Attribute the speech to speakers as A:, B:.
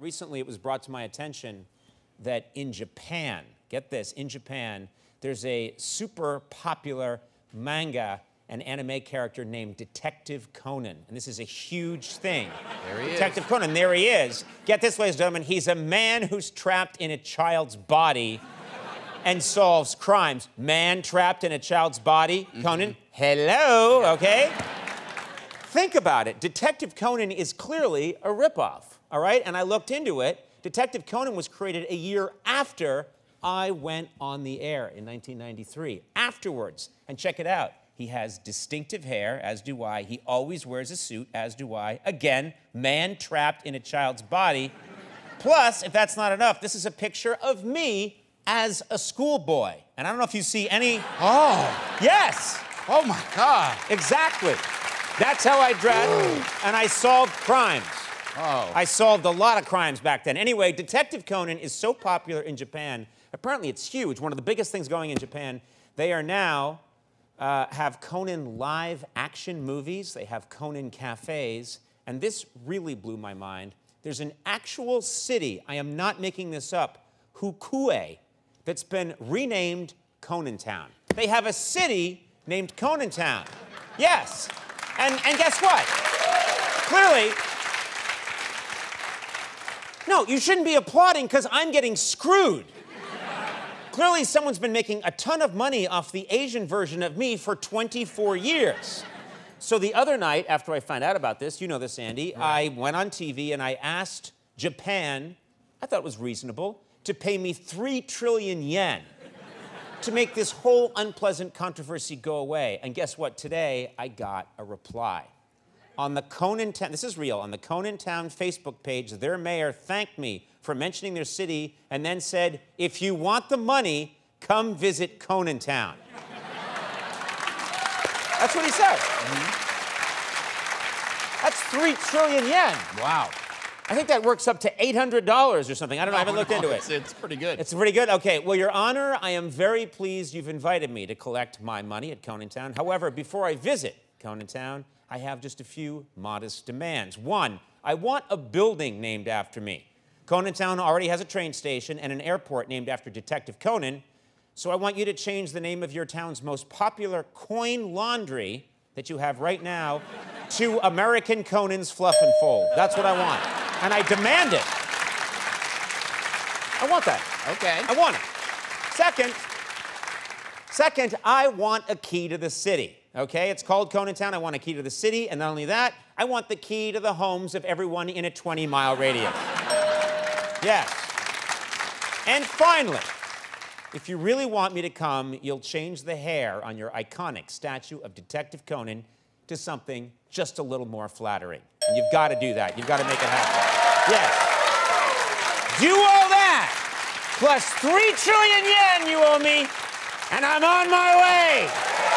A: Recently, it was brought to my attention that in Japan, get this, in Japan, there's a super popular manga and anime character named Detective Conan. And this is a huge thing.
B: There he
A: Detective
B: is.
A: Conan, there he is. Get this, ladies and gentlemen, he's a man who's trapped in a child's body and solves crimes. Man trapped in a child's body. Mm-hmm. Conan, hello, okay? Think about it. Detective Conan is clearly a ripoff, all right? And I looked into it. Detective Conan was created a year after I went on the air in 1993. Afterwards, and check it out. He has distinctive hair, as do I. He always wears a suit, as do I. Again, man trapped in a child's body. Plus, if that's not enough, this is a picture of me as a schoolboy. And I don't know if you see any.
B: Oh,
A: Yes!
B: oh my God.
A: Exactly. That's how I dressed, and I solved crimes.
B: Oh.
A: I solved a lot of crimes back then. Anyway, Detective Conan is so popular in Japan. Apparently, it's huge. One of the biggest things going in Japan. They are now uh, have Conan live action movies. They have Conan cafes, and this really blew my mind. There's an actual city. I am not making this up. Hokuei, that's been renamed Conan Town. They have a city named Conan Town. Yes. And, and guess what? Clearly, no, you shouldn't be applauding because I'm getting screwed. Clearly, someone's been making a ton of money off the Asian version of me for 24 years. So the other night, after I found out about this, you know this, Andy, I went on TV and I asked Japan, I thought it was reasonable, to pay me 3 trillion yen to make this whole unpleasant controversy go away. And guess what? Today, I got a reply. On the Conan Town, this is real, on the Conan Town Facebook page, their mayor thanked me for mentioning their city and then said, if you want the money, come visit Conan Town. That's what he said. Mm-hmm. That's three trillion yen.
B: Wow.
A: I think that works up to $800 or something. I don't know, I haven't looked into it.
B: It's, it's pretty good.
A: It's pretty good. Okay. Well, Your Honor, I am very pleased you've invited me to collect my money at Conan Town. However, before I visit Conan Town, I have just a few modest demands. One, I want a building named after me. Conan Town already has a train station and an airport named after Detective Conan. So I want you to change the name of your town's most popular coin laundry that you have right now to American Conan's Fluff and Fold. That's what I want. And I demand it. I want that.
B: okay.
A: I want it. Second, second, I want a key to the city. Okay, it's called Conan Town. I want a key to the city, and not only that, I want the key to the homes of everyone in a 20-mile radius. Yes. And finally, if you really want me to come, you'll change the hair on your iconic statue of Detective Conan to something just a little more flattering. And you've got to do that. You've got to make it happen. Yes. Do all that, plus three trillion yen you owe me, and I'm on my way.